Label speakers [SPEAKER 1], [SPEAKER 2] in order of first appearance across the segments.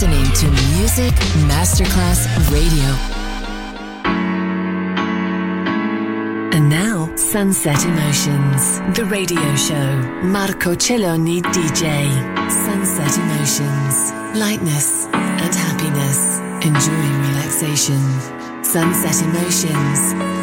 [SPEAKER 1] listening to Music Masterclass Radio. And now, Sunset Emotions, the radio show. Marco Celloni DJ. Sunset Emotions, lightness and happiness. Enjoy relaxation. Sunset Emotions,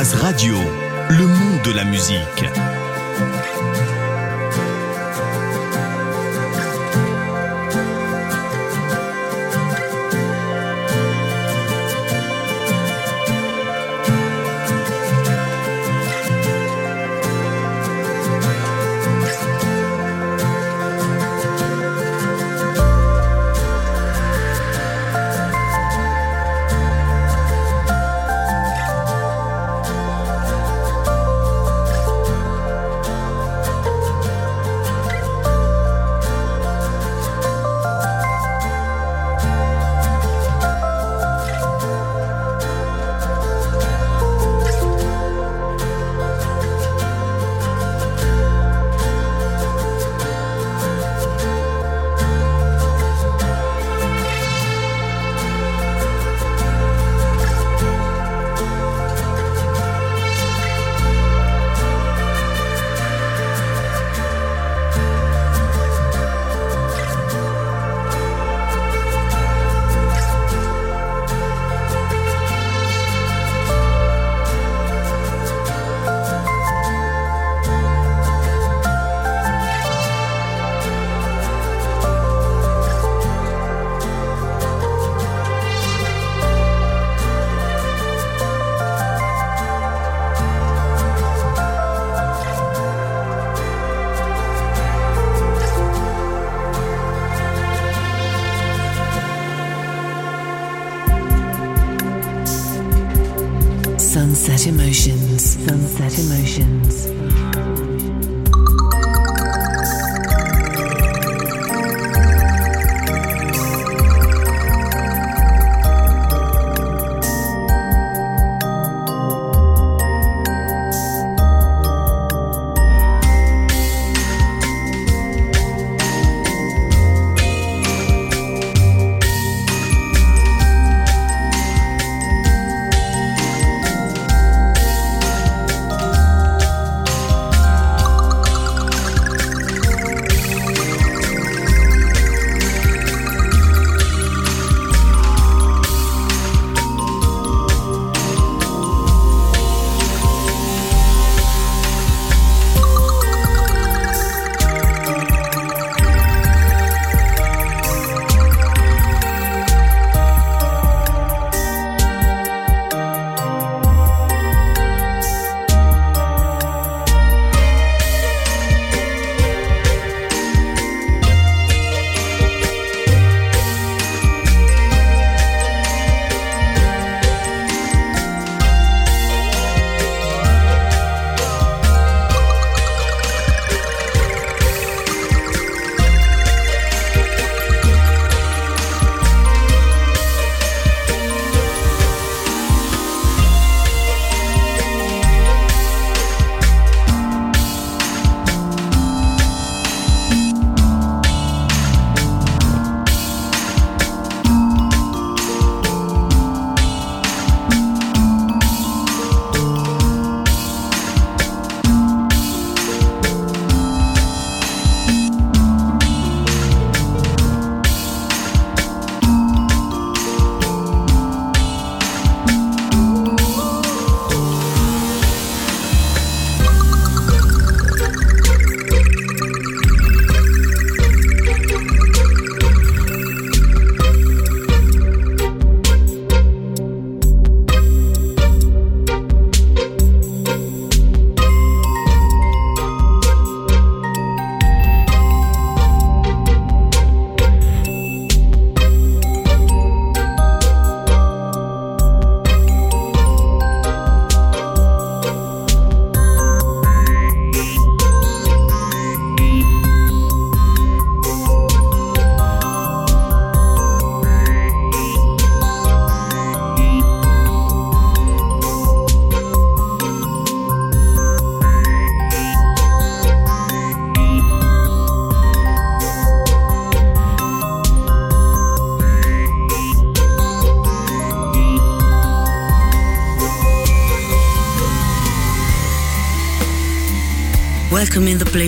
[SPEAKER 2] Masterclass Radio,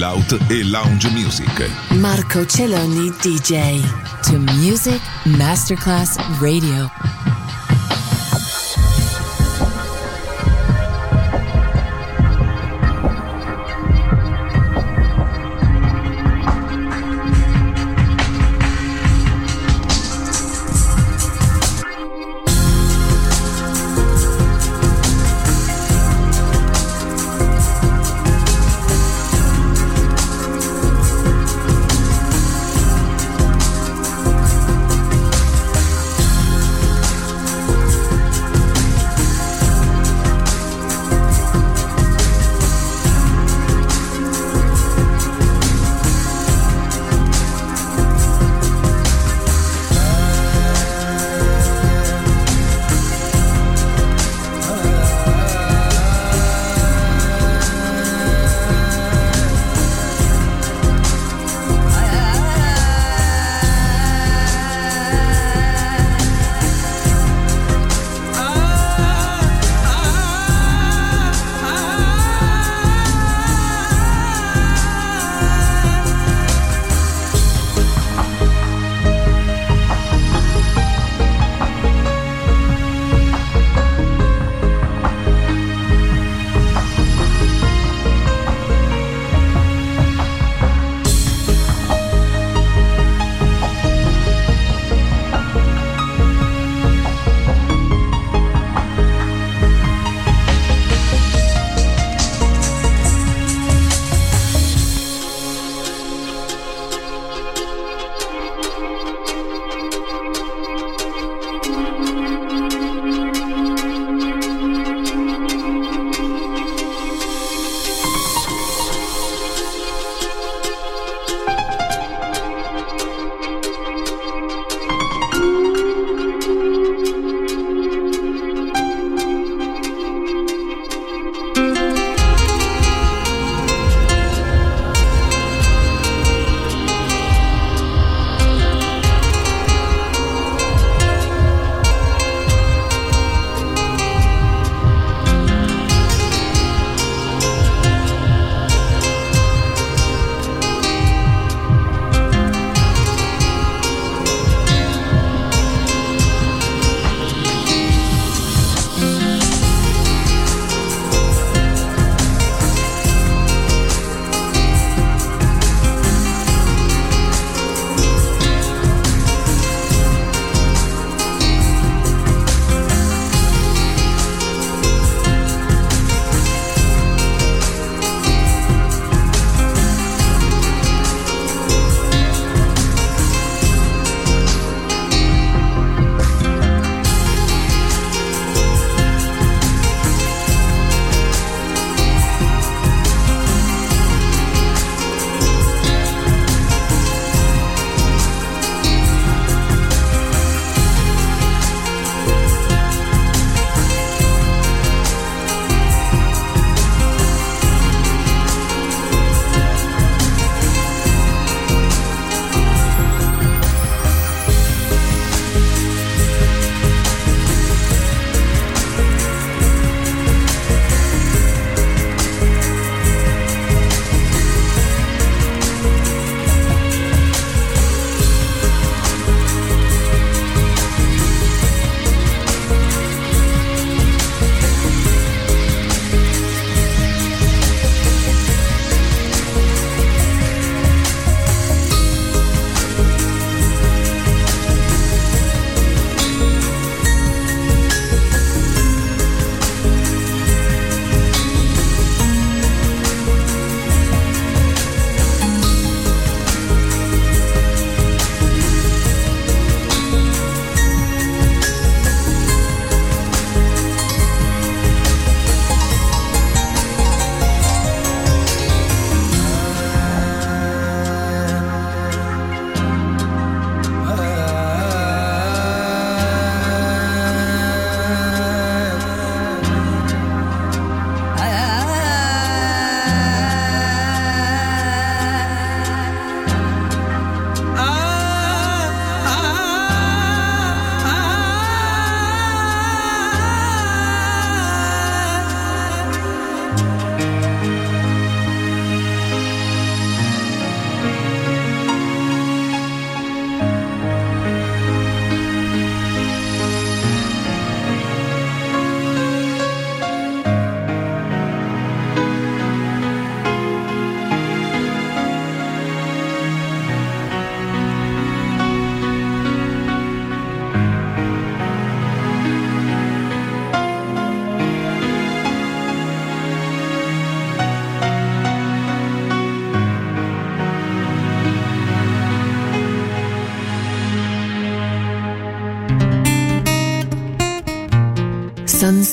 [SPEAKER 3] Chill out e lounge music.
[SPEAKER 1] Marco Celloni DJ. To Music Masterclass Radio.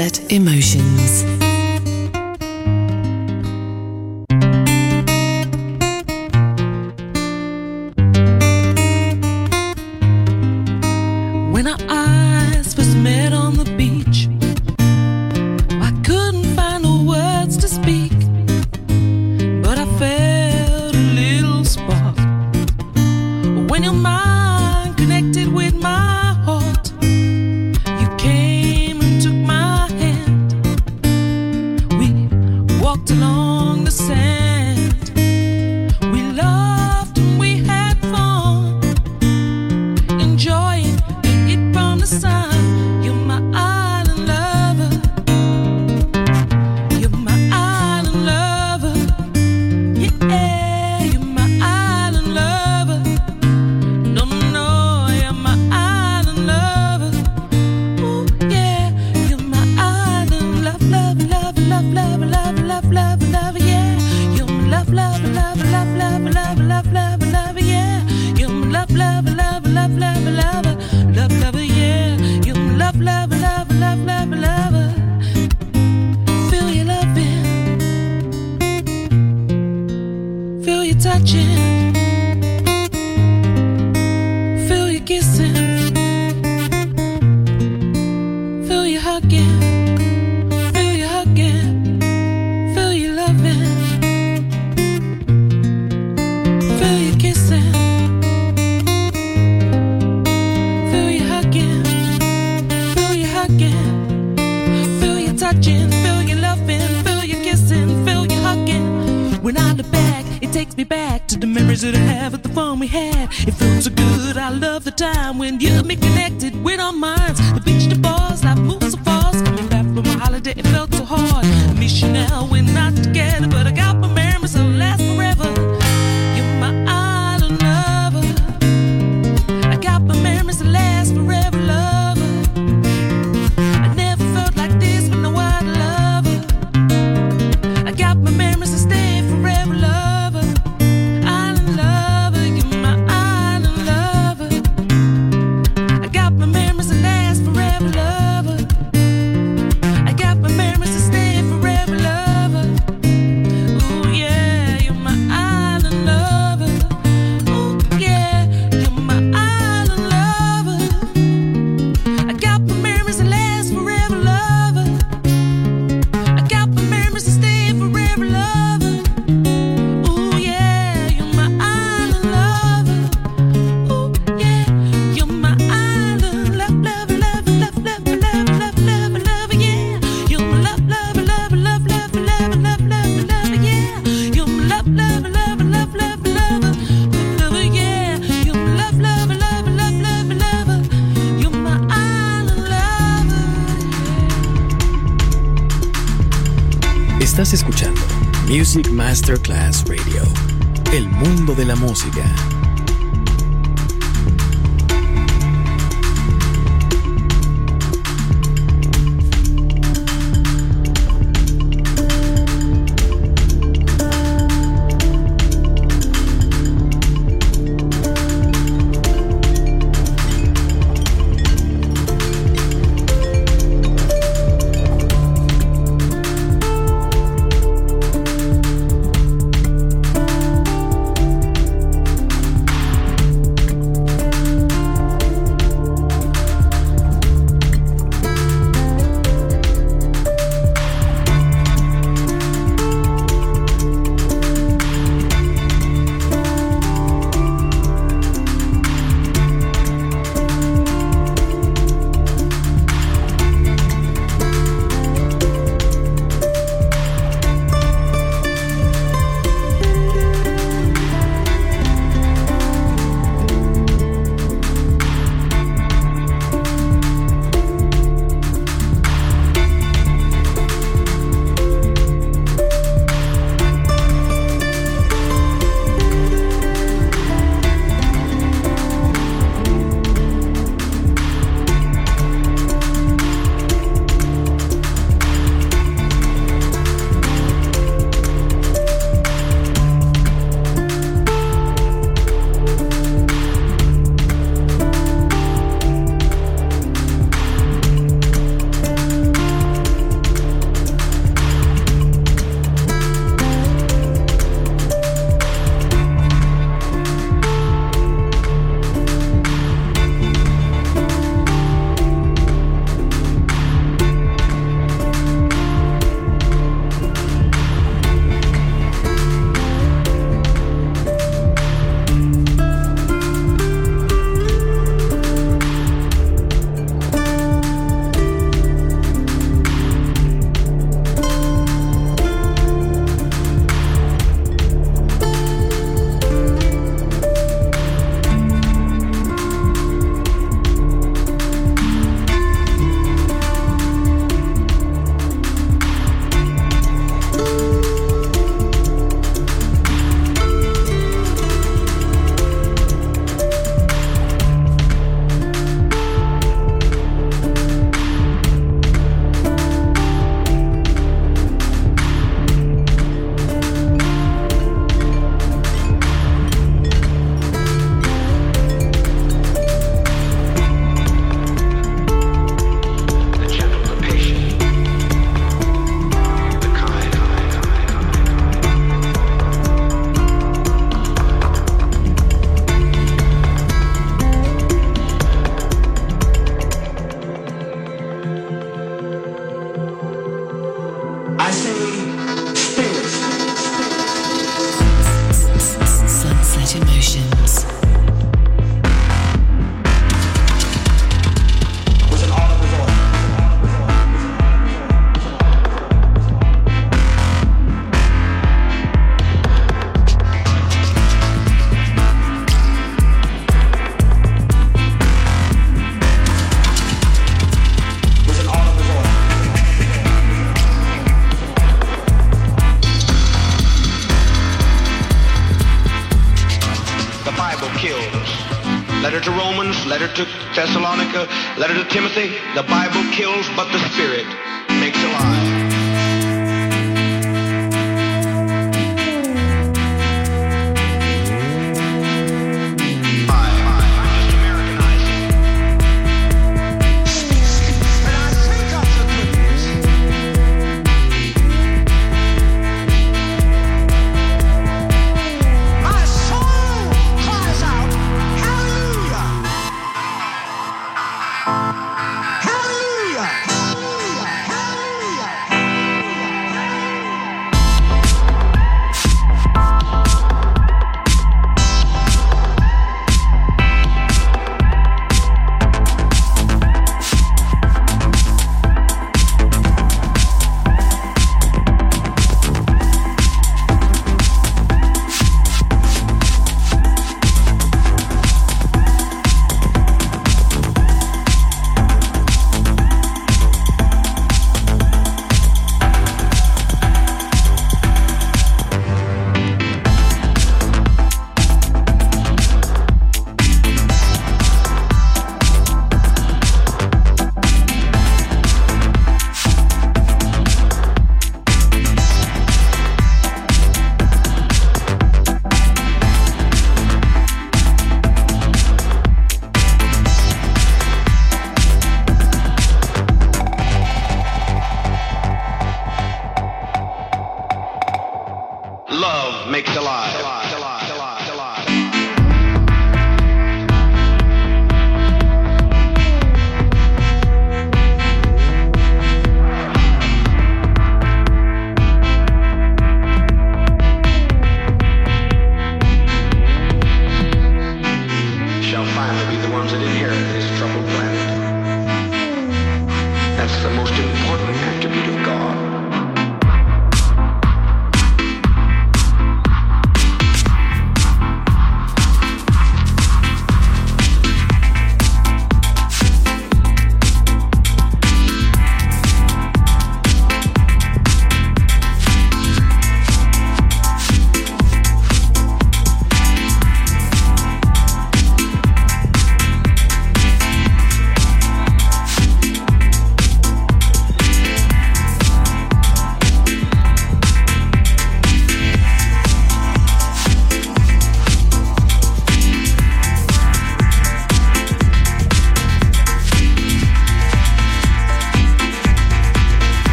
[SPEAKER 4] Sunset Emotions.
[SPEAKER 2] Masterclass